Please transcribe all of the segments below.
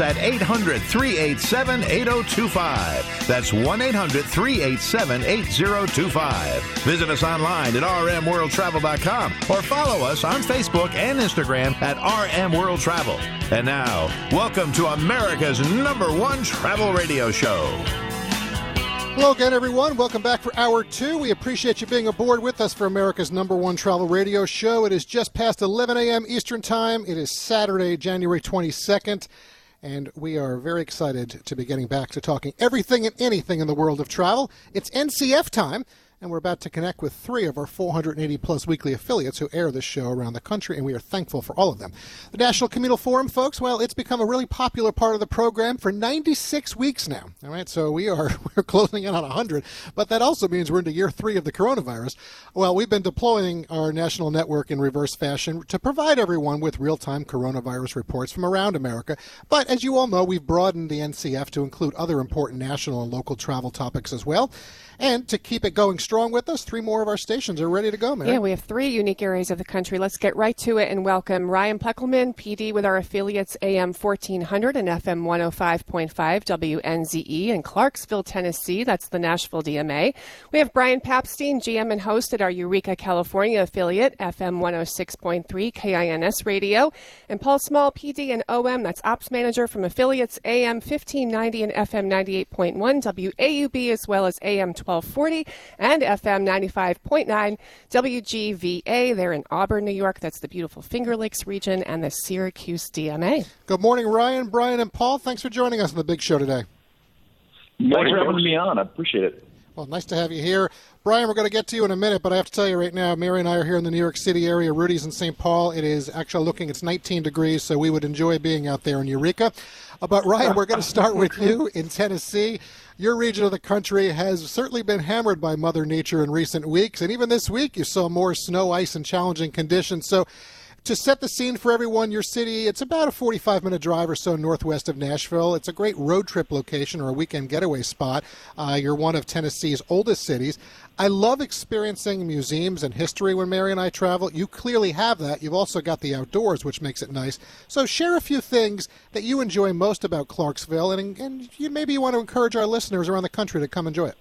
At 800 387 8025. That's 1 800 387 8025. Visit us online at rmworldtravel.com or follow us on Facebook and Instagram at RM World Travel. And now, welcome to America's number one travel radio show. Hello again, everyone. Welcome back for hour two. We appreciate you being aboard with us for America's number one travel radio show. It is just past 11 a.m. Eastern Time. It is Saturday, January 22nd and we are very excited to be getting back to talking everything and anything in the world of travel. It's NCF time and we're about to connect with three of our 480 plus weekly affiliates who air this show around the country, and we are thankful for all of them. The National Communal Forum, folks, well, it's become a really popular part of the program for 96 weeks now. All right, so we are we're closing in on 100, but that also means we're into year three of the coronavirus. Well, we've been deploying our national network in reverse fashion to provide everyone with real-time coronavirus reports from around America. But as you all know, we've broadened the NCF to include other important national and local travel topics as well. And to keep it going strong with us, three more of our stations are ready to go, man. Yeah, we have three unique areas of the country. Let's get right to it and welcome Ryan Pleckelman, PD with our affiliates AM 1400 and FM 105.5 WNZE in Clarksville, Tennessee. That's the Nashville DMA. We have Brian Papstein, GM and host at our Eureka, California affiliate, FM 106.3 KINS Radio. And Paul Small, PD and OM, that's ops manager from affiliates AM 1590 and FM 98.1 WAUB as well as AM 1240 and FM 95.9 WGVA. They're in Auburn, New York. That's the beautiful Finger Lakes region and the Syracuse DMA. Good morning, Ryan, Brian, and Paul. Thanks for joining us on the big show today. Thanks for having me on. I appreciate it. Well, nice to have you here. Brian, we're going to get to you in a minute, but I have to tell you right now, Mary and I are here in the New York City area. Rudy's in St. Paul. It is actually looking, it's 19 degrees, so we would enjoy being out there in Eureka. Uh, but Ryan, we're going to start with you in Tennessee. Your region of the country has certainly been hammered by Mother Nature in recent weeks, and even this week you saw more snow, ice, and challenging conditions. So, to set the scene for everyone, your city, it's about a 45 minute drive or so northwest of Nashville. It's a great road trip location or a weekend getaway spot. Uh, you're one of Tennessee's oldest cities. I love experiencing museums and history when Mary and I travel. You clearly have that. You've also got the outdoors, which makes it nice. So share a few things that you enjoy most about Clarksville, and, and you, maybe you want to encourage our listeners around the country to come enjoy it.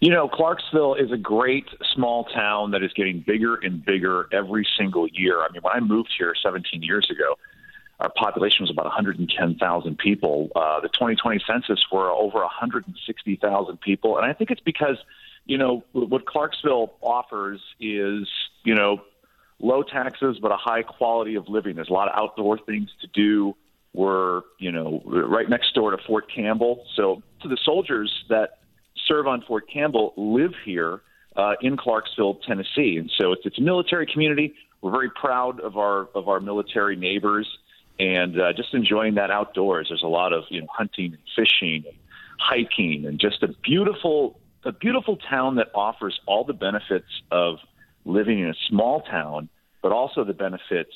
You know, Clarksville is a great small town that is getting bigger and bigger every single year. I mean, when I moved here 17 years ago, our population was about 110,000 people. Uh, the 2020 census were over 160,000 people, and I think it's because – you know, what Clarksville offers is, you know, low taxes but a high quality of living. There's a lot of outdoor things to do. We're, you know, right next door to Fort Campbell. So to the soldiers that serve on Fort Campbell live here uh, in Clarksville, Tennessee, and so it's it's a military community. We're very proud of our of our military neighbors and uh, just enjoying that outdoors. There's a lot of you know hunting and fishing and hiking and just a beautiful a beautiful town that offers all the benefits of living in a small town, but also the benefits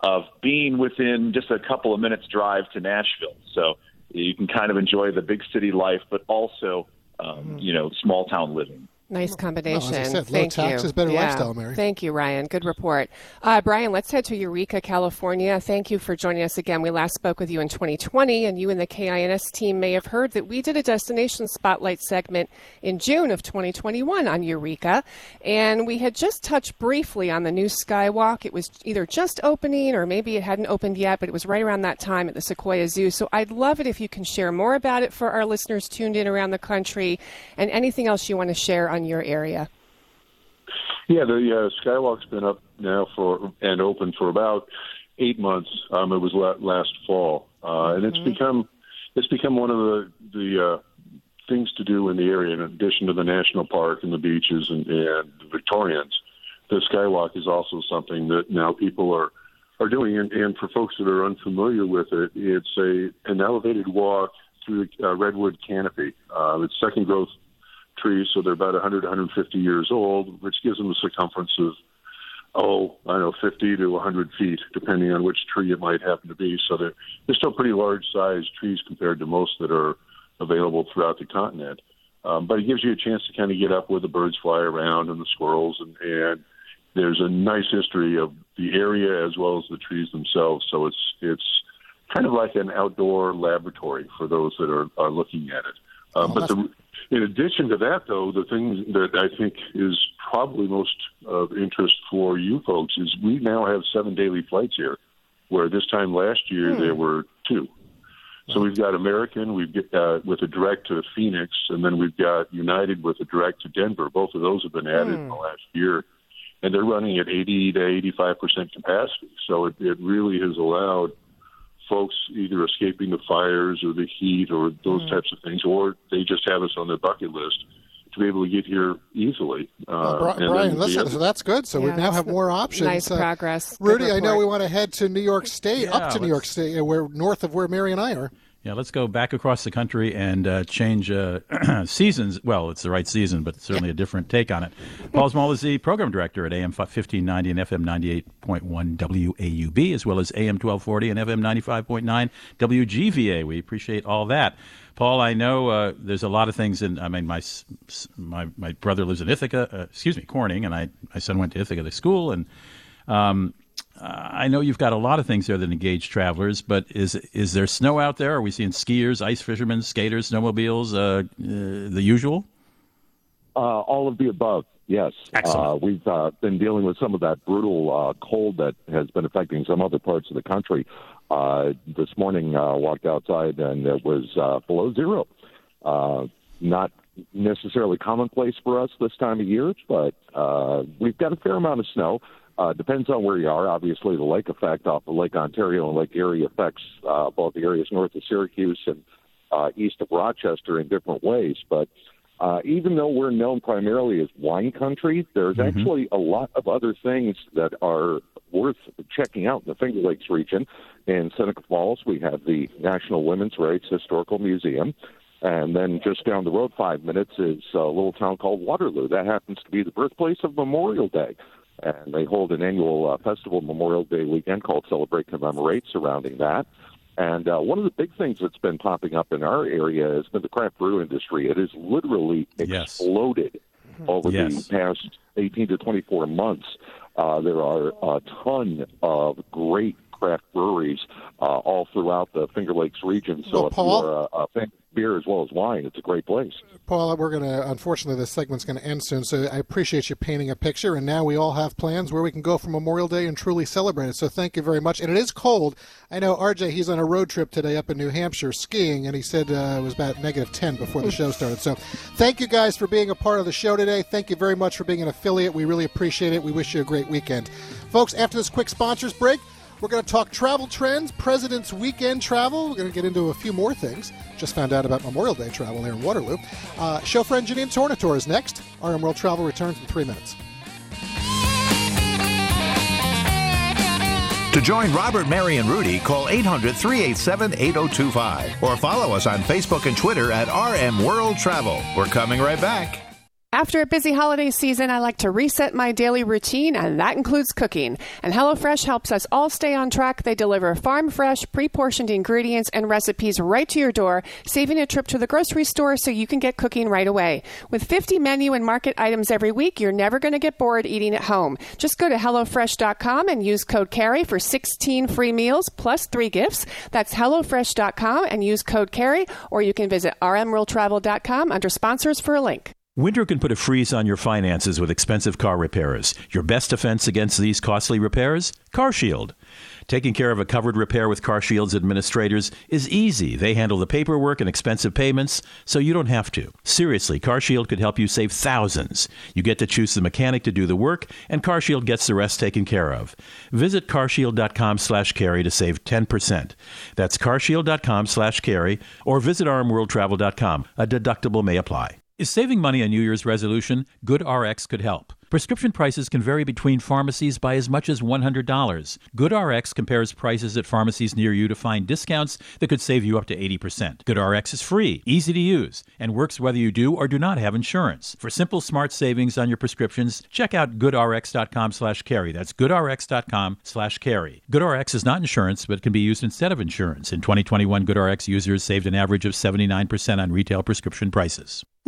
of being within just a couple of minutes drive to Nashville. So you can kind of enjoy the big city life, but also, um, mm-hmm. you know, small town living. Nice combination. Well, said, Thank low taxes, you. better yeah. lifestyle, Mary. Thank you, Ryan. Good report. Uh, Brian, let's head to Eureka, California. Thank you for joining us again. We last spoke with you in 2020, and you and the KINS team may have heard that we did a destination spotlight segment in June of 2021 on Eureka, and we had just touched briefly on the new Skywalk. It was either just opening or maybe it hadn't opened yet, but it was right around that time at the Sequoia Zoo. So I'd love it if you can share more about it for our listeners tuned in around the country and anything else you want to share on your area. Yeah, the uh, Skywalk's been up now for and open for about eight months. Um, it was la- last fall, uh, and it's mm-hmm. become it's become one of the the uh, things to do in the area. In addition to the national park and the beaches and, and the Victorians, the Skywalk is also something that now people are are doing. And, and for folks that are unfamiliar with it, it's a an elevated walk through the uh, redwood canopy. Uh, it's second growth trees, so they're about 100, 150 years old, which gives them a circumference of oh, I don't know, 50 to 100 feet, depending on which tree it might happen to be. So they're, they're still pretty large sized trees compared to most that are available throughout the continent. Um, but it gives you a chance to kind of get up where the birds fly around and the squirrels, and, and there's a nice history of the area as well as the trees themselves. So it's it's kind of like an outdoor laboratory for those that are, are looking at it. Uh, oh, but the, in addition to that, though, the thing that I think is probably most of interest for you folks is we now have seven daily flights here, where this time last year hmm. there were two. So we've got American, we've got uh, with a direct to Phoenix, and then we've got United with a direct to Denver. Both of those have been added hmm. in the last year, and they're running at 80 to 85 percent capacity. So it, it really has allowed folks either escaping the fires or the heat or those mm. types of things, or they just have us on their bucket list to be able to get here easily. Uh, well, Brian, listen, so that's good. So yeah, we now have more options. Nice uh, progress. Rudy, I know we want to head to New York State, yeah, up to New York State, where north of where Mary and I are. Yeah, let's go back across the country and uh, change uh, seasons. Well, it's the right season, but certainly a different take on it. Paul Small is the program director at AM 1590 and FM 98.1 WAUB, as well as AM 1240 and FM 95.9 WGVA. We appreciate all that. Paul, I know uh, there's a lot of things in. I mean, my my my brother lives in Ithaca. Uh, excuse me, Corning, and I my son went to Ithaca to school, and um, I know you've got a lot of things there that engage travelers, but is is there snow out there? Are we seeing skiers, ice fishermen, skaters, snowmobiles, uh, uh, the usual? Uh, all of the above. Yes, uh, we've uh, been dealing with some of that brutal uh, cold that has been affecting some other parts of the country. this morning, walked outside and it was below zero. not necessarily commonplace for us this time of year, but we've got a fair amount of snow. Uh, depends on where you are. Obviously, the lake effect off of Lake Ontario and Lake Erie affects uh, both the areas north of Syracuse and uh, east of Rochester in different ways. But uh, even though we're known primarily as wine country, there's mm-hmm. actually a lot of other things that are worth checking out in the Finger Lakes region. In Seneca Falls, we have the National Women's Rights Historical Museum. And then just down the road, five minutes, is a little town called Waterloo. That happens to be the birthplace of Memorial Day and they hold an annual uh, festival Memorial Day weekend called Celebrate Commemorate surrounding that. And uh, one of the big things that's been popping up in our area has been the craft brew industry. It has literally exploded yes. over yes. the past 18 to 24 months. Uh, there are a ton of great craft breweries uh, all throughout the Finger Lakes region. So well, if Paul, you're a, a fan beer as well as wine. It's a great place. Paul, we're going to, unfortunately, this segment's going to end soon, so I appreciate you painting a picture. And now we all have plans where we can go for Memorial Day and truly celebrate it. So thank you very much. And it is cold. I know RJ, he's on a road trip today up in New Hampshire skiing, and he said uh, it was about negative 10 before the show started. So thank you guys for being a part of the show today. Thank you very much for being an affiliate. We really appreciate it. We wish you a great weekend. Folks, after this quick sponsors break, we're going to talk travel trends, President's Weekend travel. We're going to get into a few more things. Just found out about Memorial Day travel here in Waterloo. Uh, show friend Janine Tornator is next. RM World Travel returns in three minutes. To join Robert, Mary, and Rudy, call 800 387 8025 or follow us on Facebook and Twitter at RM World Travel. We're coming right back. After a busy holiday season, I like to reset my daily routine, and that includes cooking. And HelloFresh helps us all stay on track. They deliver farm fresh, pre portioned ingredients and recipes right to your door, saving a trip to the grocery store so you can get cooking right away. With 50 menu and market items every week, you're never going to get bored eating at home. Just go to HelloFresh.com and use code CARRY for 16 free meals plus three gifts. That's HelloFresh.com and use code CARRY, or you can visit rmworldtravel.com under sponsors for a link. Winter can put a freeze on your finances with expensive car repairs. Your best defense against these costly repairs? CarShield. Taking care of a covered repair with CarShield's administrators is easy. They handle the paperwork and expensive payments, so you don't have to. Seriously, CarShield could help you save thousands. You get to choose the mechanic to do the work, and CarShield gets the rest taken care of. Visit carshield.com slash carry to save 10%. That's carshield.com slash carry, or visit rmworldtravel.com. A deductible may apply. Is saving money a New Year's resolution? GoodRx could help. Prescription prices can vary between pharmacies by as much as $100. GoodRx compares prices at pharmacies near you to find discounts that could save you up to 80%. GoodRx is free, easy to use, and works whether you do or do not have insurance. For simple, smart savings on your prescriptions, check out goodrx.com slash carey. That's goodrx.com slash carey. GoodRx is not insurance, but can be used instead of insurance. In 2021, GoodRx users saved an average of 79% on retail prescription prices.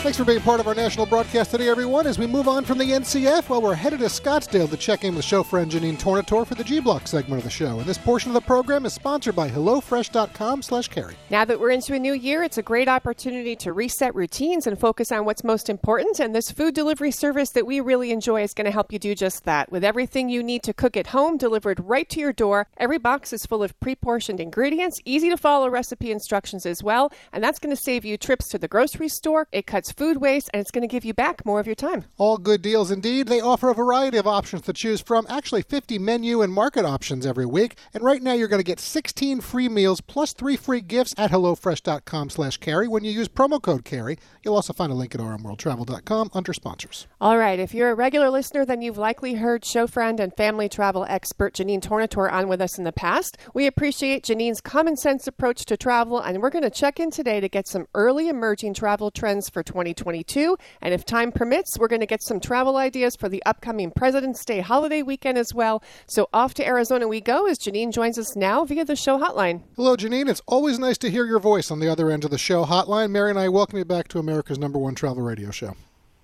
Thanks for being part of our national broadcast today, everyone. As we move on from the NCF, well, we're headed to Scottsdale to check in with show friend Janine Tornator for the G Block segment of the show. And this portion of the program is sponsored by HelloFresh.com slash carey. Now that we're into a new year, it's a great opportunity to reset routines and focus on what's most important. And this food delivery service that we really enjoy is going to help you do just that. With everything you need to cook at home delivered right to your door, every box is full of pre portioned ingredients, easy to follow recipe instructions as well. And that's going to save you trips to the grocery store. It cuts food waste and it's going to give you back more of your time. All good deals indeed. They offer a variety of options to choose from, actually 50 menu and market options every week. And right now you're going to get 16 free meals plus three free gifts at HelloFresh.com slash carey when you use promo code carey. You'll also find a link at rmworldtravel.com under sponsors. All right. If you're a regular listener, then you've likely heard show friend and family travel expert Janine Tornator on with us in the past. We appreciate Janine's common sense approach to travel, and we're going to check in today to get some early emerging travel trends for 2022. And if time permits, we're going to get some travel ideas for the upcoming President's Day holiday weekend as well. So off to Arizona we go as Janine joins us now via the show hotline. Hello, Janine. It's always nice to hear your voice on the other end of the show hotline. Mary and I welcome you back to America's number one travel radio show.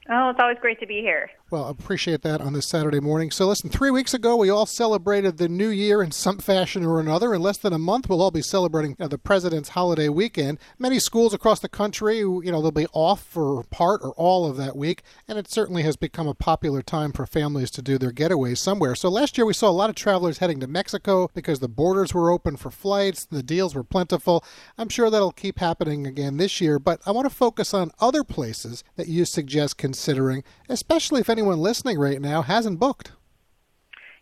Oh, it's always great to be here. Well, appreciate that on this Saturday morning. So, listen, three weeks ago, we all celebrated the new year in some fashion or another. In less than a month, we'll all be celebrating uh, the President's holiday weekend. Many schools across the country, you know, they'll be off for part or all of that week, and it certainly has become a popular time for families to do their getaways somewhere. So, last year, we saw a lot of travelers heading to Mexico because the borders were open for flights, the deals were plentiful. I'm sure that'll keep happening again this year, but I want to focus on other places that you suggest considering, especially if anyone listening right now hasn't booked.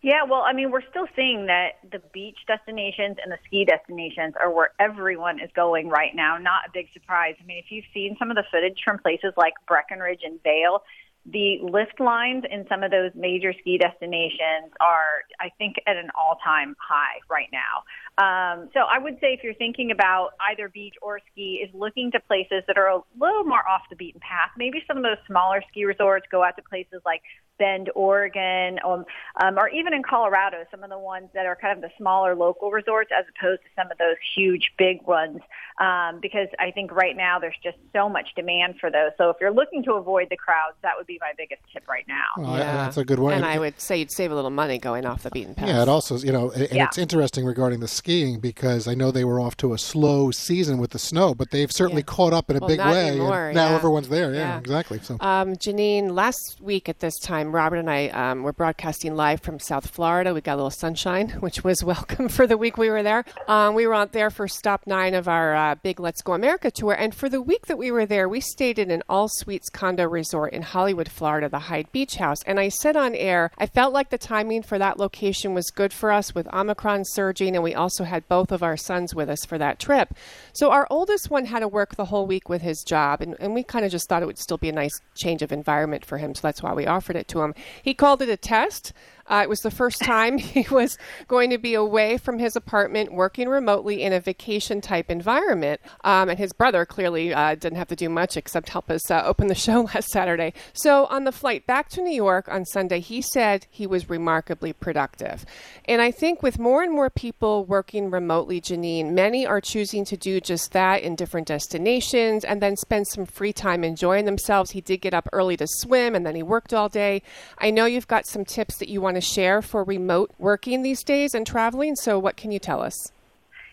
Yeah, well, I mean, we're still seeing that the beach destinations and the ski destinations are where everyone is going right now. Not a big surprise. I mean, if you've seen some of the footage from places like Breckenridge and Vail, the lift lines in some of those major ski destinations are, I think, at an all-time high right now. Um, so I would say if you're thinking about either beach or ski, is looking to places that are a little more off the beaten path. Maybe some of those smaller ski resorts go out to places like Bend, Oregon, um, um, or even in Colorado, some of the ones that are kind of the smaller local resorts as opposed to some of those huge big ones. Um, because I think right now there's just so much demand for those. So if you're looking to avoid the crowds, that would be my biggest tip right now. Well, yeah. That's a good one. And I would say you'd save a little money going off the beaten path. Yeah, it also, you know, and Yeah. it's interesting regarding the skiing because I know they were off to a slow season with the snow, but they've certainly Yeah. caught up in a Well, big way. anymore, now yeah. everyone's there. Yeah, Yeah. exactly. So Um, Janine, last week at this time, Robert and I um, were broadcasting live from South Florida. We got a little sunshine, which was welcome for the week we were there. Um, we were out there for stop nine of our uh, big Let's Go America tour. And for the week that we were there, we stayed in an all suites condo resort in Hollywood, Florida, the Hyde Beach House. And I said on air, I felt like the timing for that location was good for us with Omicron surging. And we also had both of our sons with us for that trip. So our oldest one had to work the whole week with his job. And, and we kind of just thought it would still be a nice change of environment for him. So that's why we offered it to him. He called it a test. Uh, it was the first time he was going to be away from his apartment, working remotely in a vacation type environment. Um, and his brother clearly uh, didn't have to do much except help us uh, open the show last Saturday. So on the flight back to New York on Sunday, he said he was remarkably productive. And I think with more and more people working remotely, Janine, many are choosing to do just that in different destinations and then spend some free time enjoying themselves. He did get up early to swim and then he worked all day. I know you've got some tips that you want to share for remote working these days and traveling. So, what can you tell us?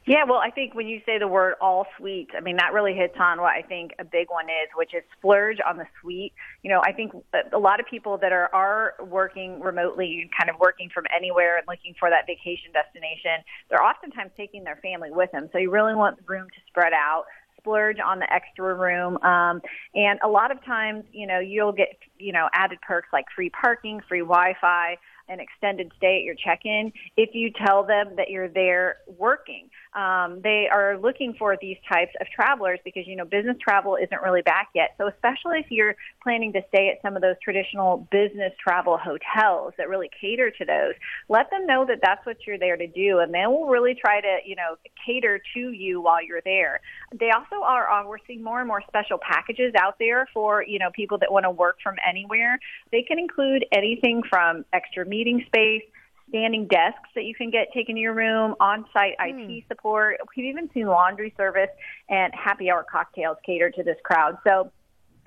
Yeah, well, I think when you say the word all suite, I mean, that really hits on what I think a big one is, which is splurge on the suite. You know, I think a lot of people that are, are working remotely and kind of working from anywhere and looking for that vacation destination, they're oftentimes taking their family with them. So you really want the room to spread out splurge on the extra room. Um, and a lot of times, you know, you'll get, you know, added perks like free parking, free Wi-Fi, an extended stay at your check-in if you tell them that you're there working. Um, they are looking for these types of travelers because you know business travel isn't really back yet. So especially if you're planning to stay at some of those traditional business travel hotels that really cater to those, let them know that that's what you're there to do, and they will really try to you know cater to you while you're there. They also are uh, we're seeing more and more special packages out there for you know people that want to work from anywhere. They can include anything from extra meeting space standing desks that you can get taken to your room, on-site mm. IT support. We've even seen laundry service and happy hour cocktails cater to this crowd. So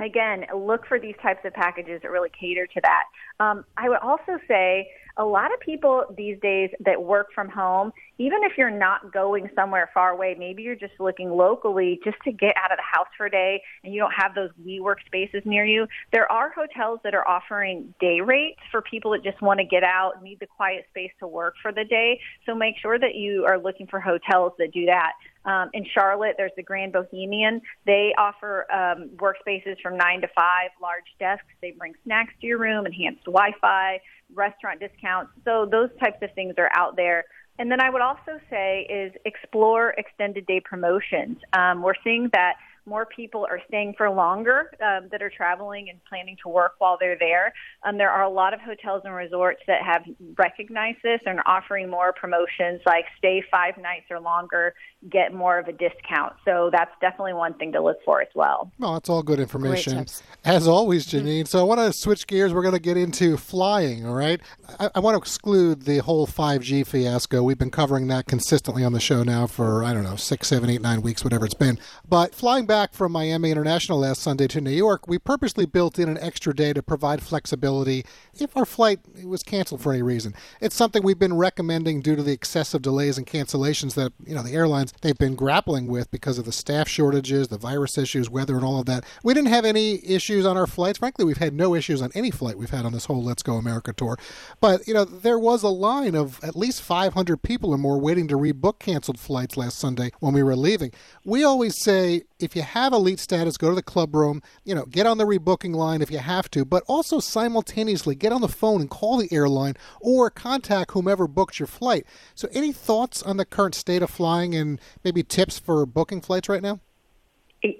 again, look for these types of packages that really cater to that. Um, I would also say a lot of people these days that work from home, even if you're not going somewhere far away, maybe you're just looking locally just to get out of the house for a day and you don't have those WeWork spaces near you. There are hotels that are offering day rates for people that just want to get out, need the quiet space to work for the day. So make sure that you are looking for hotels that do that. Um, in Charlotte, there's the Grand Bohemian. They offer um, workspaces from 9 to 5, large desks. They bring snacks to your room, enhanced Wi Fi, restaurant discounts. So those types of things are out there. And then I would also say is explore extended day promotions. Um, we're seeing that more people are staying for longer um, that are traveling and planning to work while they're there. Um, there are a lot of hotels and resorts that have recognized this and are offering more promotions like stay five nights or longer, get more of a discount. So that's definitely one thing to look for as well. Well, that's all good information. As always, mm-hmm. Janine. so I want to switch gears. We're going to get into flying, all right? I, I want to exclude the whole 5G fiasco. We've been covering that consistently on the show now for, I don't know, six, seven, eight, nine weeks, whatever it's been. But flying back back from Miami International last Sunday to New York, we purposely built in an extra day to provide flexibility if our flight was canceled for any reason. It's something we've been recommending due to the excessive delays and cancellations that, you know, the airlines they've been grappling with because of the staff shortages, the virus issues, weather and all of that. We didn't have any issues on our flights. Frankly, we've had no issues on any flight we've had on this whole Let's Go America tour. But, you know, there was a line of at least 500 people or more waiting to rebook canceled flights last Sunday when we were leaving. We always say if you have elite status, go to the club room, you know, get on the rebooking line if you have to, but also simultaneously get on the phone and call the airline or contact whomever booked your flight. So, any thoughts on the current state of flying and maybe tips for booking flights right now?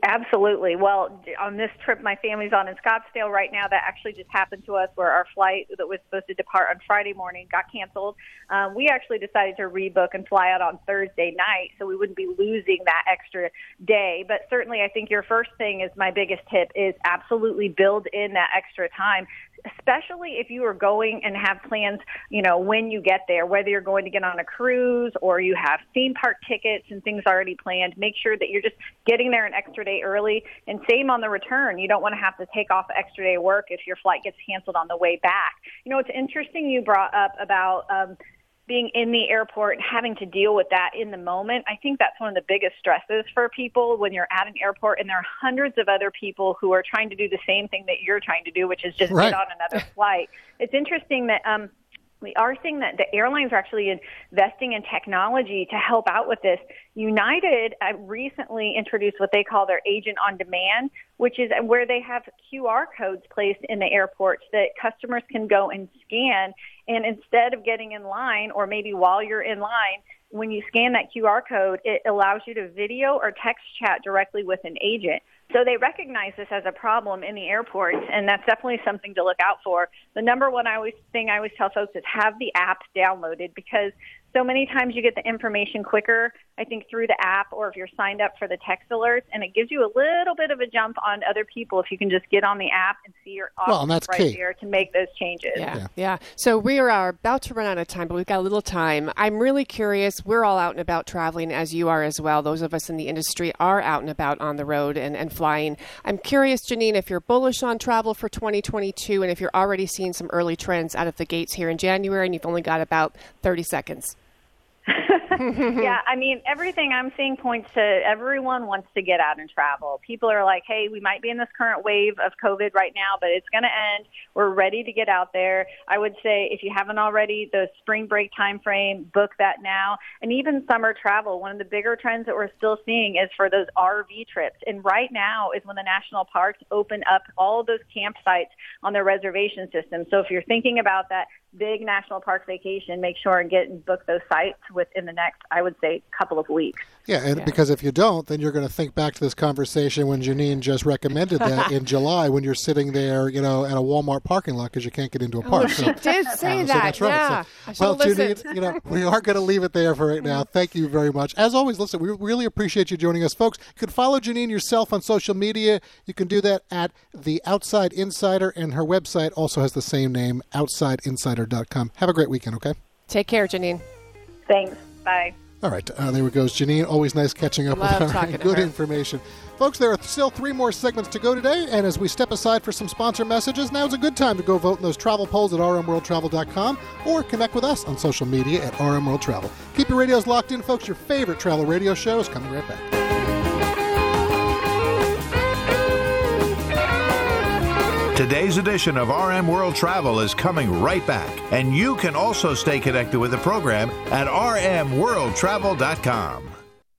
Absolutely. Well, on this trip my family's on in Scottsdale right now, that actually just happened to us where our flight that was supposed to depart on Friday morning got canceled. Um, we actually decided to rebook and fly out on Thursday night so we wouldn't be losing that extra day. But certainly, I think your first thing is my biggest tip is absolutely build in that extra time especially if you are going and have plans, you know, when you get there, whether you're going to get on a cruise or you have theme park tickets and things already planned, make sure that you're just getting there an extra day early. And same on the return. You don't want to have to take off extra day work if your flight gets canceled on the way back. You know, it's interesting you brought up about um, being in the airport and having to deal with that in the moment, I think that's one of the biggest stresses for people when you're at an airport and there are hundreds of other people who are trying to do the same thing that you're trying to do, which is just right. get on another flight. It's interesting that um, we are seeing that the airlines are actually investing in technology to help out with this. United uh, recently introduced what they call their agent on demand, which is where they have QR codes placed in the airports that customers can go and scan. And instead of getting in line, or maybe while you're in line, when you scan that QR code, it allows you to video or text chat directly with an agent. So they recognize this as a problem in the airports, and that's definitely something to look out for. The number one I always thing I always tell folks is have the app downloaded because so many times you get the information quicker, I think, through the app or if you're signed up for the text alerts, and it gives you a little bit of a jump on other people if you can just get on the app and see your options well, and that's right key. there to make those changes. Yeah, yeah, yeah. So we are about to run out of time, but we've got a little time. I'm really curious. We're all out and about traveling, as you are as well. Those of us in the industry are out and about on the road and, and flying. I'm curious, Janine, if you're bullish on travel for 2022 and if you're already seeing some early trends out of the gates here in January and you've only got about 30 seconds. Yeah, I mean, everything I'm seeing points to everyone wants to get out and travel. People are like, hey, we might be in this current wave of COVID right now, but it's going to end. We're ready to get out there. I would say if you haven't already, the spring break time frame, book that now. And even summer travel, one of the bigger trends that we're still seeing is for those RV trips. And right now is when the national parks open up all those campsites on their reservation system. So if you're thinking about that, big national park vacation, make sure and get and book those sites within the next, I would say, couple of weeks. Yeah, and Yeah. because if you don't, then you're going to think back to this conversation when Janine just recommended that in July when you're sitting there, you know, at a Walmart parking lot because you can't get into a park. Oh, she did say Uh, that. so that's right. Yeah. So- well, listened. Janine, you know, we are going to leave it there for right now. Thank you very much. As always, listen, we really appreciate you joining us, folks. You can follow Janine yourself on social media. You can do that at the Outside Insider, and her website also has the same name, OutsideInsider.com. Have a great weekend. Okay. Take care, Janine. Thanks. Bye. All right, uh, there we goes, Janine. Always nice catching up Love with her. talking to Good her. information. Folks, there are still three more segments to go today, and as we step aside for some sponsor messages, now's a good time to go vote in those travel polls at rmworldtravel.com or connect with us on social media at rmworldtravel. Keep your radios locked in, folks. Your favorite travel radio show is coming right back. Today's edition of RM World Travel is coming right back, and you can also stay connected with the program at rmworldtravel.com.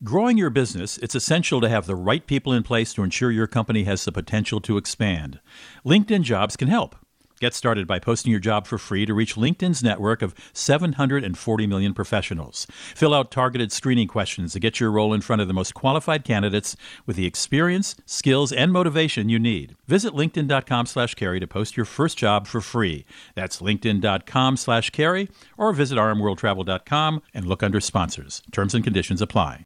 Growing your business, it's essential to have the right people in place to ensure your company has the potential to expand. LinkedIn Jobs can help. Get started by posting your job for free to reach LinkedIn's network of 740 million professionals. Fill out targeted screening questions to get your role in front of the most qualified candidates with the experience, skills, and motivation you need. Visit linkedin.com slash carry to post your first job for free. That's linkedin.com slash carry or visit rmworldtravel.com and look under sponsors. Terms and conditions apply.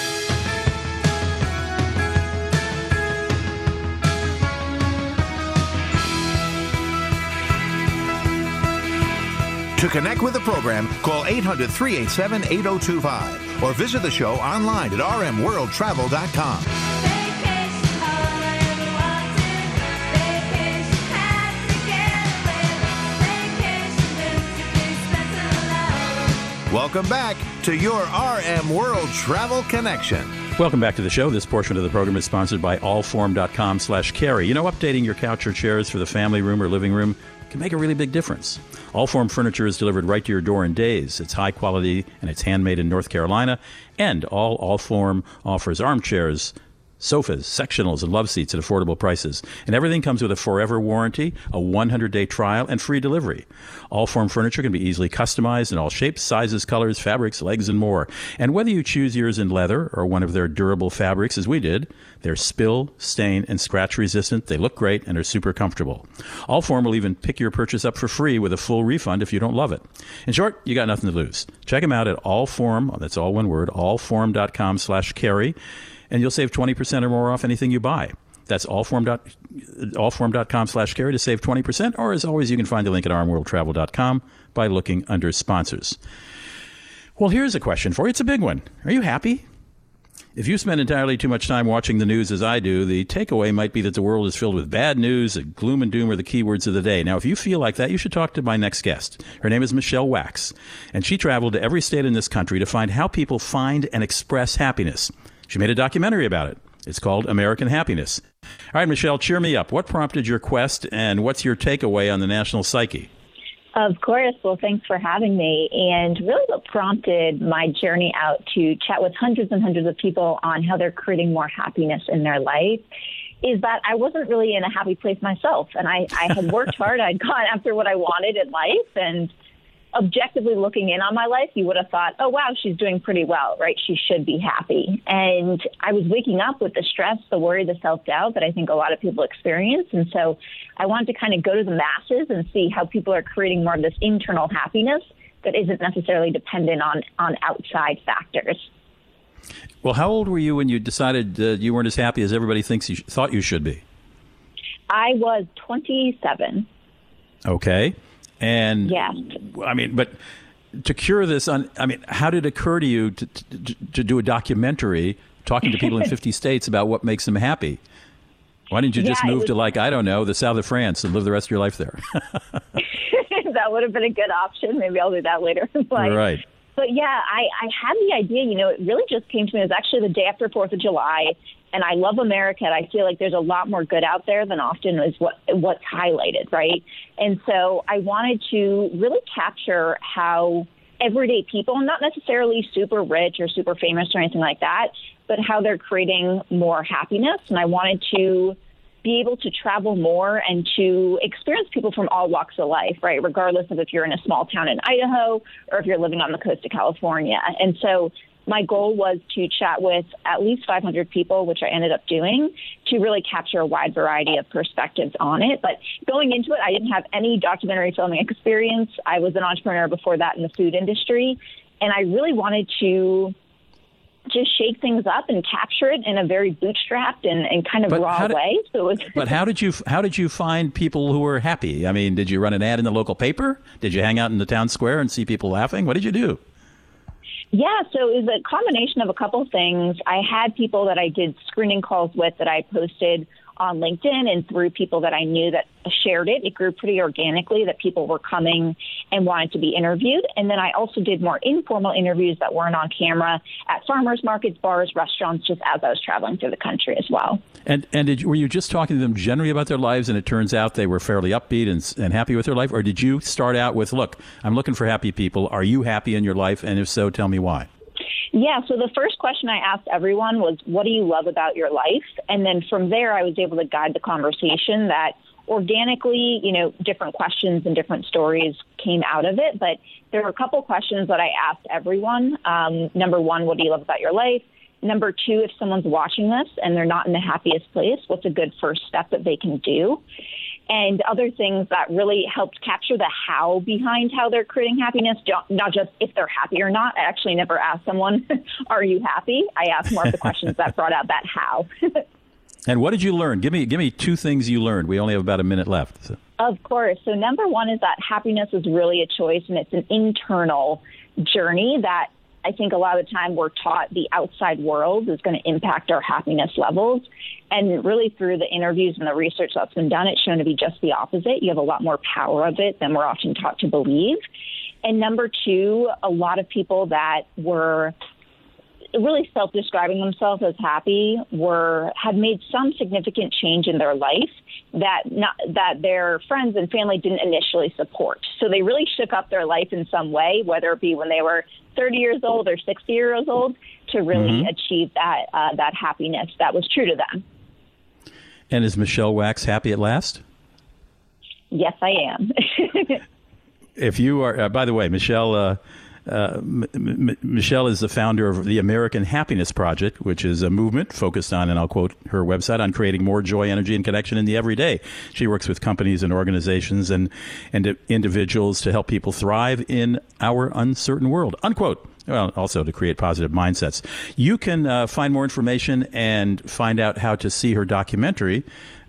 To connect with the program, call 800 387 8025 or visit the show online at rmworldtravel.com. Welcome back to your RM World Travel Connection. Welcome back to the show. This portion of the program is sponsored by allform.com slash carry. You know, updating your couch or chairs for the family room or living room can make a really big difference. Allform furniture is delivered right to your door in days. It's high quality and it's handmade in North Carolina. And all Allform offers armchairs, sofas, sectionals, and love seats at affordable prices. And everything comes with a forever warranty, a 100 day trial, and free delivery. Allform furniture can be easily customized in all shapes, sizes, colors, fabrics, legs, and more. And whether you choose yours in leather or one of their durable fabrics, as we did, they're spill, stain, and scratch resistant. They look great and are super comfortable. Allform will even pick your purchase up for free with a full refund if you don't love it. In short, you got nothing to lose. Check them out at allform, that's all one word, allform.com slash carry and you'll save 20% or more off anything you buy. That's allform dot, allform.com slash carry to save 20%, or as always, you can find the link at rmworldtravel.com by looking under sponsors. Well, here's a question for you. It's a big one. Are you happy? If you spend entirely too much time watching the news as I do, the takeaway might be that the world is filled with bad news, and gloom and doom are the keywords of the day. Now, if you feel like that, you should talk to my next guest. Her name is Michelle Wax, and she traveled to every state in this country to find how people find and express happiness. She made a documentary about it. It's called American Happiness. All right, Michelle, cheer me up. What prompted your quest, and what's your takeaway on the national psyche? Of course. Well, thanks for having me. And really, what prompted my journey out to chat with hundreds and hundreds of people on how they're creating more happiness in their life is that I wasn't really in a happy place myself. And I, I had worked hard. I'd gone after what I wanted in life. And objectively looking in on my life, you would have thought, oh, wow, she's doing pretty well, right? She should be happy. And I was waking up with the stress, the worry, the self doubt that I think a lot of people experience. And so I wanted to kind of go to the masses and see how people are creating more of this internal happiness that isn't necessarily dependent on, on outside factors. Well, how old were you when you decided uh, you weren't as happy as everybody thinks you sh- thought you should be? I was 27. Okay. And yes. I mean, but to cure this, on, I mean, how did it occur to you to, to, to do a documentary talking to people in 50 states about what makes them happy? Why didn't you just yeah, move was, to like I don't know the south of France and live the rest of your life there? that would have been a good option. Maybe I'll do that later in life. Right. But yeah, I, I had the idea. You know, it really just came to me. It was actually the day after Fourth of July, and I love America. And I feel like there's a lot more good out there than often is what what's highlighted, right? And so I wanted to really capture how everyday people, not necessarily super rich or super famous or anything like that, but how they're creating more happiness. And I wanted to be able to travel more and to experience people from all walks of life, right? Regardless of if you're in a small town in Idaho or if you're living on the coast of California. And so my goal was to chat with at least 500 people, which I ended up doing, to really capture a wide variety of perspectives on it. But going into it, I didn't have any documentary filming experience. I was an entrepreneur before that in the food industry. And I really wanted to just shake things up and capture it in a very bootstrapped and, and kind of but raw did, way. So was but how did you how did you find people who were happy? I mean, did you run an ad in the local paper? Did you hang out in the town square and see people laughing? What did you do? Yeah, so it was a combination of a couple things. I had people that I did screening calls with that I posted on LinkedIn and through people that I knew that shared it. It grew pretty organically that people were coming and wanted to be interviewed. And then I also did more informal interviews that weren't on camera at farmers markets, bars, restaurants, just as I was traveling through the country as well. And and did, were you just talking to them generally about their lives, and it turns out they were fairly upbeat and, and happy with their life, or did you start out with, "Look, I'm looking for happy people. Are you happy in your life? And if so, tell me why." Yeah, so the first question I asked everyone was, What do you love about your life? And then from there, I was able to guide the conversation that organically, you know, different questions and different stories came out of it. But there were a couple questions that I asked everyone. Um, number one, what do you love about your life? Number two, if someone's watching this and they're not in the happiest place, what's a good first step that they can do? And other things that really helped capture the how behind how they're creating happiness, not just if they're happy or not. I actually never asked someone, "Are you happy?" I asked more of the questions that brought out that how. and what did you learn? Give me give me two things you learned. We only have about a minute left. So. Of course. So number one is that happiness is really a choice, and it's an internal journey that I think a lot of the time we're taught the outside world is going to impact our happiness levels. And really, through the interviews and the research that's been done, it's shown to be just the opposite. You have a lot more power of it than we're often taught to believe. And number two, a lot of people that were really self-describing themselves as happy were had made some significant change in their life that not, that their friends and family didn't initially support. So they really shook up their life in some way, whether it be when they were 30 years old or 60 years old, to really mm-hmm. achieve that uh, that happiness that was true to them. And is Michelle Wax happy at last? Yes, I am. if you are, uh, by the way, Michelle. Uh, uh, M- M- Michelle is the founder of the American Happiness Project, which is a movement focused on, and I'll quote her website, on creating more joy, energy, and connection in the everyday. She works with companies and organizations and, and individuals to help people thrive in our uncertain world. Unquote. Well, also to create positive mindsets. You can uh, find more information and find out how to see her documentary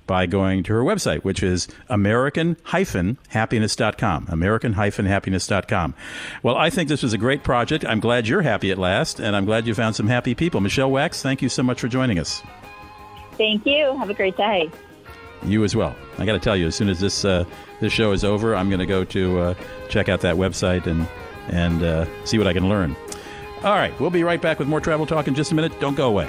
by going to her website, which is American-happiness.com. American-happiness.com. Well, I think this was a great project. I'm glad you're happy at last, and I'm glad you found some happy people. Michelle Wax, thank you so much for joining us. Thank you. Have a great day. You as well. I got to tell you, as soon as this uh, this show is over, I'm going to go to uh, check out that website and and uh, see what I can learn. All right, we'll be right back with more travel talk in just a minute. Don't go away.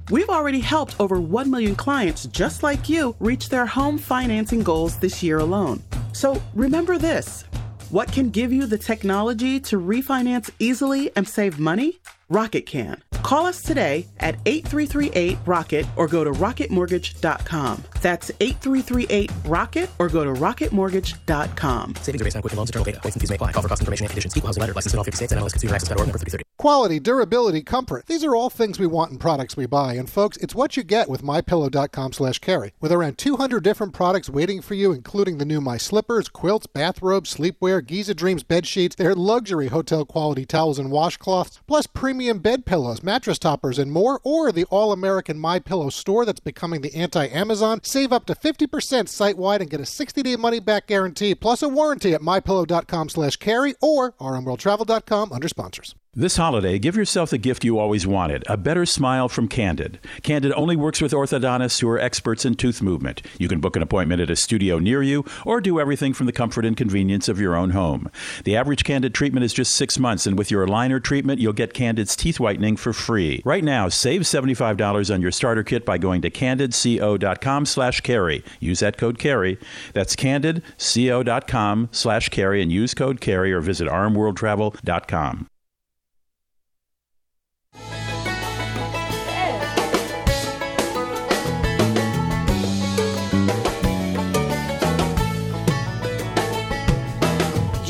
We've already helped over 1 million clients just like you reach their home financing goals this year alone. So remember this what can give you the technology to refinance easily and save money? Rocket can. Call us today at 8338 Rocket or go to rocketmortgage.com. That's 8338 Rocket or go to rocketmortgage.com. Savings are based on Quicken Loans, internal data. Points and fees may apply. Call for cost information and conditions. Equal housing letter. Licensed in all 50 states and MLS Consumer Access.org number 3030. Quality, durability, comfort. These are all things we want in products we buy. And folks, it's what you get with mypillow.com slash carry. With around 200 different products waiting for you, including the new My Slippers, quilts, bathrobes, sleepwear, Giza Dreams bed sheets, their luxury hotel quality towels and washcloths, plus premium bed pillows, mattress toppers, and more, or the all-American My Pillow store that's becoming the anti-Amazon. Save up to 50% site-wide and get a 60-day money-back guarantee, plus a warranty at mypillow.com slash carry or rmworldtravel.com under sponsors. This holiday, give yourself the gift you always wanted a better smile from Candid. Candid only works with orthodontists who are experts in tooth movement. You can book an appointment at a studio near you or do everything from the comfort and convenience of your own home. The average Candid treatment is just six months, and with your aligner treatment, you'll get Candid's teeth whitening for free. Right now, save $75 on your starter kit by going to candidco.com slash carry. Use that code carry. That's candidco.com slash carry and use code carry or visit rmworldtravel.com.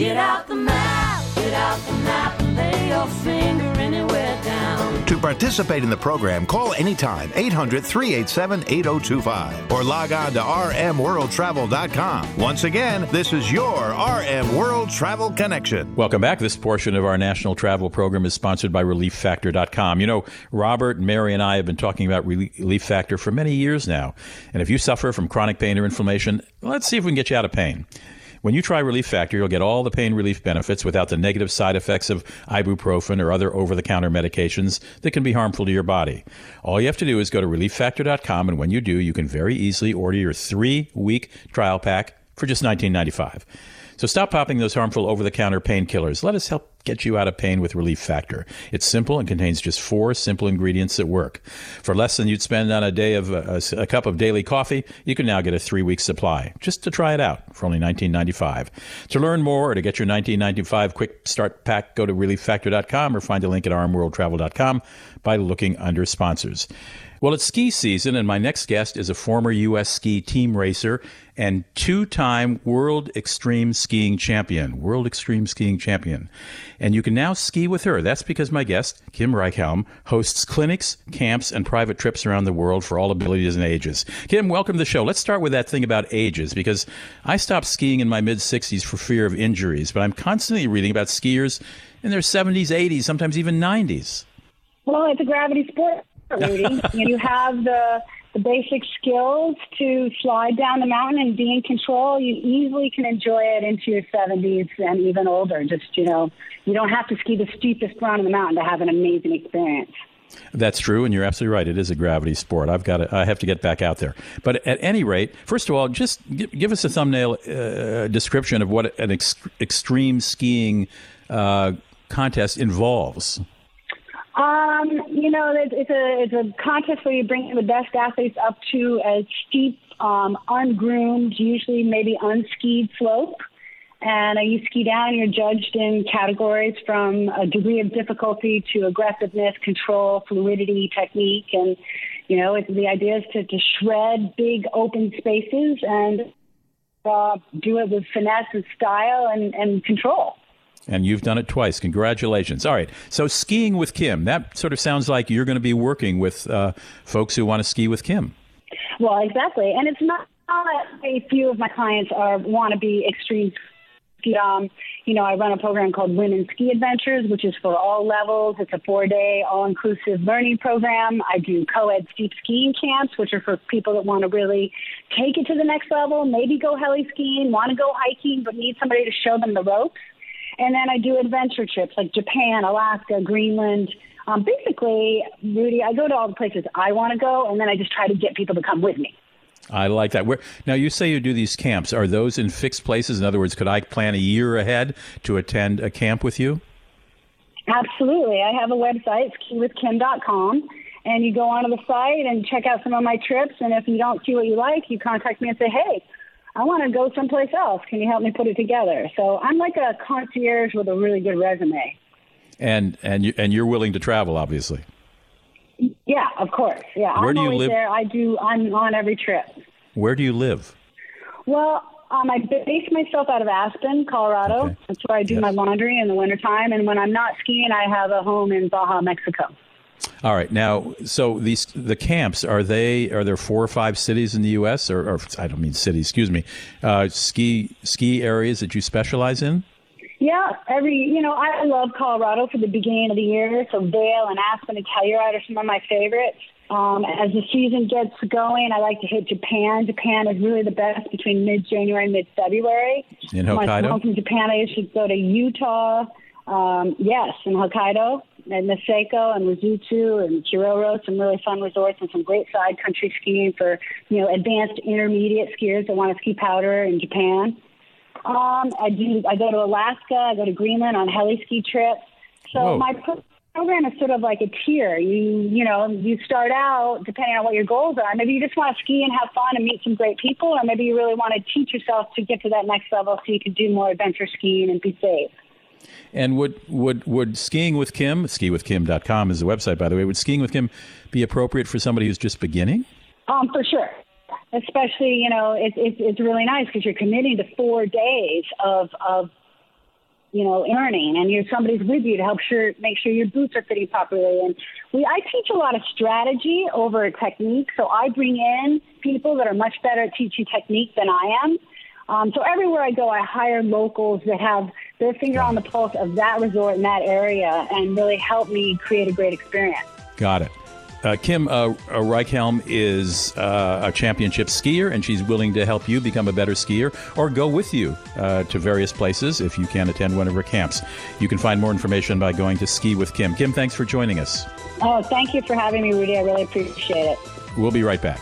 Get out the map, get out the map, and lay your finger anywhere down. To participate in the program, call anytime 800 387 8025 or log on to rmworldtravel.com. Once again, this is your RM World Travel Connection. Welcome back. This portion of our national travel program is sponsored by ReliefFactor.com. You know, Robert, Mary, and I have been talking about Relief Factor for many years now. And if you suffer from chronic pain or inflammation, let's see if we can get you out of pain. When you try Relief Factor, you'll get all the pain relief benefits without the negative side effects of ibuprofen or other over the counter medications that can be harmful to your body. All you have to do is go to relieffactor.com, and when you do, you can very easily order your three week trial pack for just $19.95. So stop popping those harmful over the counter painkillers. Let us help get you out of pain with Relief Factor. It's simple and contains just four simple ingredients that work. For less than you'd spend on a day of uh, a, a cup of daily coffee, you can now get a three week supply just to try it out for only $19.95. To learn more or to get your $19.95 quick start pack, go to relieffactor.com or find a link at rmworldtravel.com by looking under sponsors. Well, it's ski season, and my next guest is a former U.S. ski team racer and two time World Extreme Skiing Champion. World Extreme Skiing Champion. And you can now ski with her. That's because my guest, Kim Reichhelm, hosts clinics, camps, and private trips around the world for all abilities and ages. Kim, welcome to the show. Let's start with that thing about ages because I stopped skiing in my mid 60s for fear of injuries, but I'm constantly reading about skiers in their 70s, 80s, sometimes even 90s. Well, it's a gravity sport. Rudy. you have the the basic skills to slide down the mountain and be in control. You easily can enjoy it into your 70s and even older. Just you know, you don't have to ski the steepest run on the mountain to have an amazing experience. That's true, and you're absolutely right. It is a gravity sport. I've got to, I have to get back out there. But at any rate, first of all, just give, give us a thumbnail uh, description of what an ex- extreme skiing uh, contest involves. Um, you know, it's, it's a it's a contest where you bring the best athletes up to a steep, um, ungroomed, usually maybe unskied slope. And uh, you ski down, you're judged in categories from a degree of difficulty to aggressiveness, control, fluidity, technique. And, you know, it, the idea is to, to shred big open spaces and uh, do it with finesse and style and, and control. And you've done it twice. Congratulations. All right. So, skiing with Kim, that sort of sounds like you're going to be working with uh, folks who want to ski with Kim. Well, exactly. And it's not a few of my clients are want to be extreme um, you know, I run a program called Women Ski Adventures, which is for all levels. It's a four day, all inclusive learning program. I do co ed steep skiing camps, which are for people that want to really take it to the next level, maybe go heli skiing, want to go hiking, but need somebody to show them the ropes. And then I do adventure trips like Japan, Alaska, Greenland. Um, basically, Rudy, I go to all the places I want to go, and then I just try to get people to come with me. I like that. Where, now, you say you do these camps. Are those in fixed places? In other words, could I plan a year ahead to attend a camp with you? Absolutely. I have a website, skiwithkim.com, and you go onto the site and check out some of my trips. And if you don't see what you like, you contact me and say, hey, I want to go someplace else. Can you help me put it together? So I'm like a concierge with a really good resume. And and you and you're willing to travel, obviously. Yeah, of course. Yeah, Where I'm do you live? there. I do. I'm on every trip. Where do you live? Well, um, I base myself out of Aspen, Colorado. That's where I do my laundry in the wintertime. And when I'm not skiing, I have a home in Baja, Mexico. All right. Now, so these the camps are they are there four or five cities in the U.S. or, or I don't mean cities, excuse me, uh, ski ski areas that you specialize in? Yeah, every you know, I love Colorado for the beginning of the year. So Vail and Aspen and Telluride are some of my favorites. Um, as the season gets going, I like to hit Japan. Japan is really the best between mid-January and mid-February. In When I Hokkaido? come home from Japan, I to go to Utah. Um, yes, in Hokkaido and Niseko and Rusutsu and Kiroro, some really fun resorts and some great side country skiing for you know advanced intermediate skiers that want to ski powder in Japan. Um, I do. I go to Alaska. I go to Greenland on heli ski trips. So Whoa. my pro- program is sort of like a tier. You you know you start out depending on what your goals are. Maybe you just want to ski and have fun and meet some great people, or maybe you really want to teach yourself to get to that next level so you can do more adventure skiing and be safe. And would would would skiing with Kim, skiwithkim.com is the website by the way, would skiing with Kim be appropriate for somebody who's just beginning? Um, for sure. Especially, you know, it's it's it's really nice because you're committing to four days of of you know learning, and you're somebody's with you to help sure make sure your boots are fitting properly. And we I teach a lot of strategy over technique, so I bring in people that are much better at teaching technique than I am. Um, so everywhere I go, I hire locals that have their finger on the pulse of that resort in that area, and really help me create a great experience. Got it. Uh, Kim uh, uh, Reichhelm is uh, a championship skier, and she's willing to help you become a better skier or go with you uh, to various places if you can attend one of her camps. You can find more information by going to Ski with Kim. Kim, thanks for joining us. Oh, thank you for having me, Rudy. I really appreciate it. We'll be right back.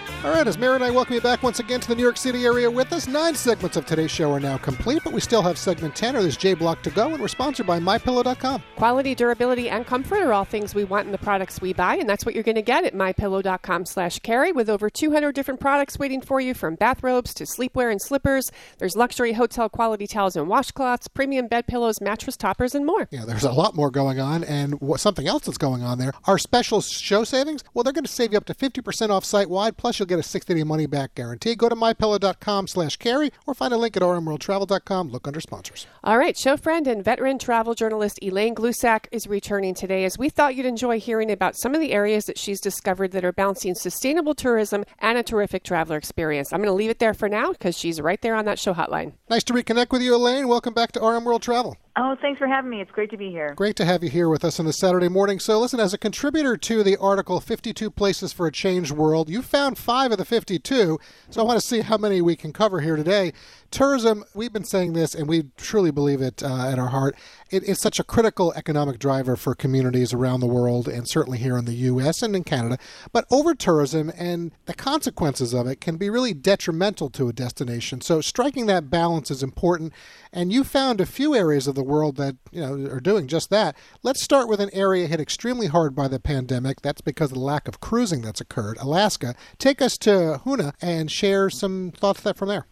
All right, as Mary and I welcome you back once again to the New York City area with us, nine segments of today's show are now complete, but we still have segment 10, or this J Block to go, and we're sponsored by MyPillow.com. Quality, durability, and comfort are all things we want in the products we buy, and that's what you're going to get at mypillow.com slash carry with over 200 different products waiting for you from bathrobes to sleepwear and slippers. There's luxury hotel quality towels and washcloths, premium bed pillows, mattress toppers, and more. Yeah, there's a lot more going on, and something else that's going on there. Our special show savings, well, they're going to save you up to 50% off site wide, plus you'll get a 60 day money back guarantee. Go to mypillow.com slash carry or find a link at rmworldtravel.com. Look under sponsors. All right, show friend and veteran travel journalist Elaine Glusac is returning today as we thought you'd enjoy hearing about some of the areas that she's discovered that are balancing sustainable tourism and a terrific traveler experience. I'm going to leave it there for now because she's right there on that show hotline. Nice to reconnect with you, Elaine. Welcome back to RM World Travel. Oh, thanks for having me. It's great to be here. Great to have you here with us on this Saturday morning. So, listen, as a contributor to the article 52 Places for a Changed World, you found five of the 52. So, I want to see how many we can cover here today. Tourism, we've been saying this, and we truly believe it uh, at our heart. It is such a critical economic driver for communities around the world, and certainly here in the U.S. and in Canada. But over tourism and the consequences of it can be really detrimental to a destination. So, striking that balance is important. And you found a few areas of the world that you know are doing just that. Let's start with an area hit extremely hard by the pandemic. That's because of the lack of cruising that's occurred. Alaska. Take us to Hoonah and share some thoughts that from there.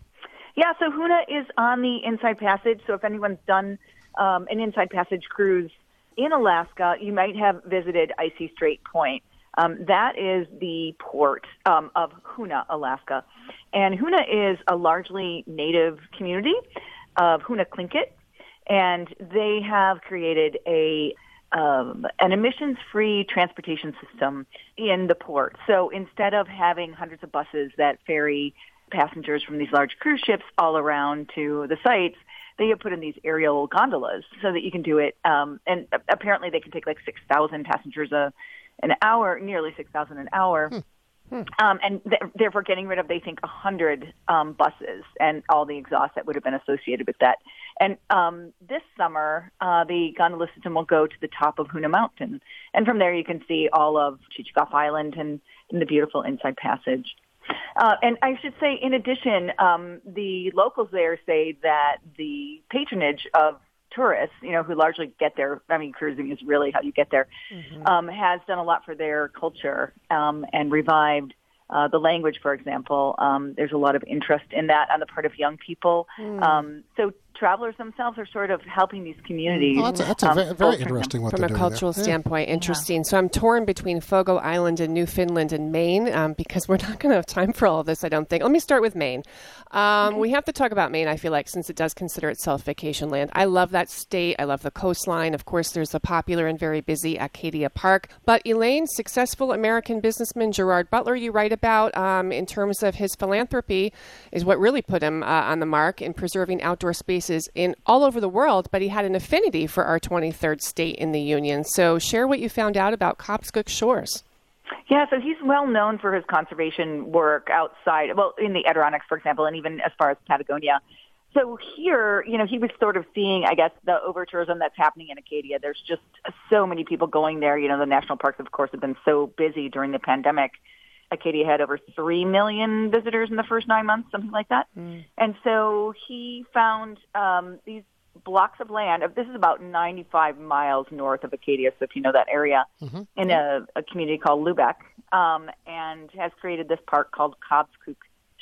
Yeah, so Hoonah is on the Inside Passage. So if anyone's done um, an Inside Passage cruise in Alaska, you might have visited Icy Strait Point. Um, that is the port um, of Hoonah, Alaska. And Hoonah is a largely native community of Huna Tlingit, and they have created a um, an emissions-free transportation system in the port. So instead of having hundreds of buses that ferry passengers from these large cruise ships all around to the sites, they have put in these aerial gondolas so that you can do it. Um, and apparently, they can take like six thousand passengers a an hour, nearly six thousand an hour. Um, and th- therefore, getting rid of, they think, 100 um, buses and all the exhaust that would have been associated with that. And um, this summer, uh, the gondola system will go to the top of Hoonah Mountain. And from there, you can see all of Chichagof Island and, and the beautiful Inside Passage. Uh, and I should say, in addition, um, the locals there say that the patronage of tourists, you know, who largely get there, I mean, cruising is really how you get there, um, has done a lot for their culture um, and revived uh, the language, for example. Um, there's a lot of interest in that on the part of young people. Mm. Um, so travelers themselves are sort of helping these communities. Oh, that's a- that's a um, ve- very bolster interesting what From they're a doing cultural there. Yeah. standpoint, interesting. So I'm torn between Fogo Island and Newfoundland and Maine um, because we're not going to have time for all of this, I don't think. Let me start with Maine. Um, We have to talk about Maine, I feel like, since it does consider itself vacation land. I love that state. I love the coastline. Of course, there's the popular and very busy Acadia Park. But Elaine, successful American businessman Gerard Butler, you write about um, in terms of his philanthropy, is what really put him uh, on the mark in preserving outdoor spaces in all over the world. But he had an affinity for our 23rd state in the Union. So share what you found out about Cobscook Shores. Yeah, so he's well known for his conservation work outside, well, in the Adirondacks, for example, and even as far as Patagonia. So here, you know, he was sort of seeing, I guess, the over tourism that's happening in Acadia. There's just so many people going there. You know, the national parks, of course, have been so busy during the pandemic. Acadia had over 3 million visitors in the first nine months, something like that. And so he found um, these blocks of land. This is about 95 miles north of Acadia, so if you know that area, in a, a community called Lubec, um, and has created this park called Cobscook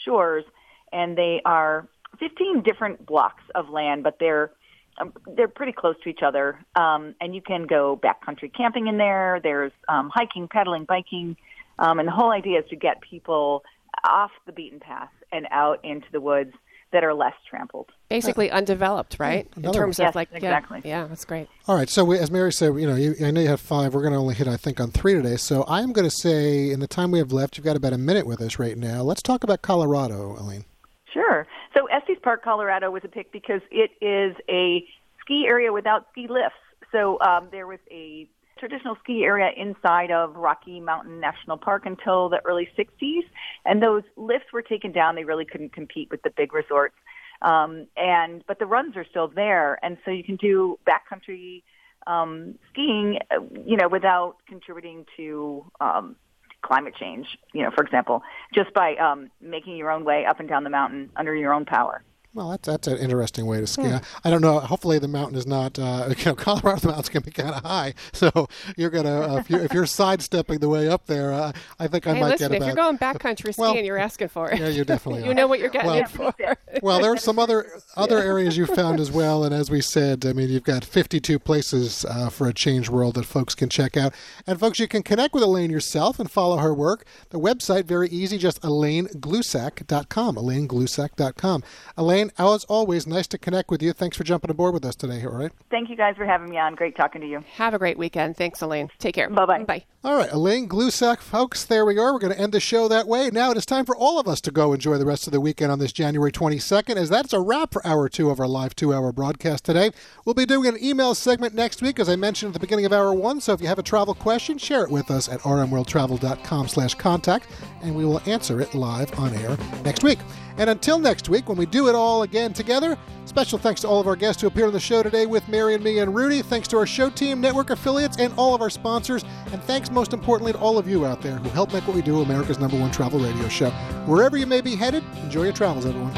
Shores. And they are 15 different blocks of land, but they're um, they're pretty close to each other. Um, and you can go backcountry camping in there. There's um, hiking, pedaling, biking, um, and the whole idea is to get people off the beaten path and out into the woods that are less trampled. Basically undeveloped, right? In terms one. of like, Yes, yeah, exactly. yeah, that's great. All right. So, we, as Mary said, you know, you, I know you have five. We're going to only hit, I think, on three today. So, I am going to say, in the time we have left, you've got about a minute with us right now. Let's talk about Colorado, Elaine. Sure. So Estes Park, Colorado was a pick because it is a ski area without ski lifts. So um, there was a traditional ski area inside of Rocky Mountain National Park until the early 60s, and those lifts were taken down. They really couldn't compete with the big resorts. Um, and but the runs are still there, and so you can do backcountry um, skiing, uh, you know, without contributing to um, climate change. You know, for example, just by um, making your own way up and down the mountain under your own power. Well, that's that's an interesting way to ski. I, I don't know. Hopefully, the mountain is not. Uh, you know, Colorado the mountains can be kind of high, so you're gonna uh, if you're if you're sidestepping the way up there, uh, I think I hey, might listen, get if you're going backcountry skiing, Well, you're asking for it. Yeah, you definitely you know what you're getting Well- in for. well, there are some other other areas you found as well, and as we said, I mean, you've got 52 places uh, for a change world that folks can check out. And folks, you can connect with Elaine yourself and follow her work. The website very easy, just ElaineGlusac.com. ElaineGlusac.com. Elaine, as always, nice to connect with you. Thanks for jumping aboard with us today. All right. Thank you guys for having me on. Great talking to you. Have a great weekend. Thanks, Elaine. Take care. Bye-bye. Bye. All right, Elaine Glusac, folks, there we are. We're going to end the show that way. Now it is time for all of us to go enjoy the rest of the weekend on this January 22nd, as that's a wrap for hour two of our live two hour broadcast today. We'll be doing an email segment next week, as I mentioned at the beginning of hour one. So if you have a travel question, share it with us at rmworldtravel.com slash contact, and we will answer it live on air next week. And until next week, when we do it all again together, special thanks to all of our guests who appeared on the show today with Mary and me and Rudy. Thanks to our show team, network affiliates, and all of our sponsors. And thanks most importantly to all of you out there who help make what we do America's number one travel radio show. Wherever you may be headed, enjoy your travels, everyone.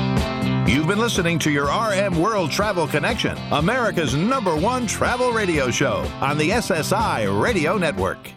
You've been listening to your RM World Travel Connection, America's number one travel radio show on the SSI Radio Network.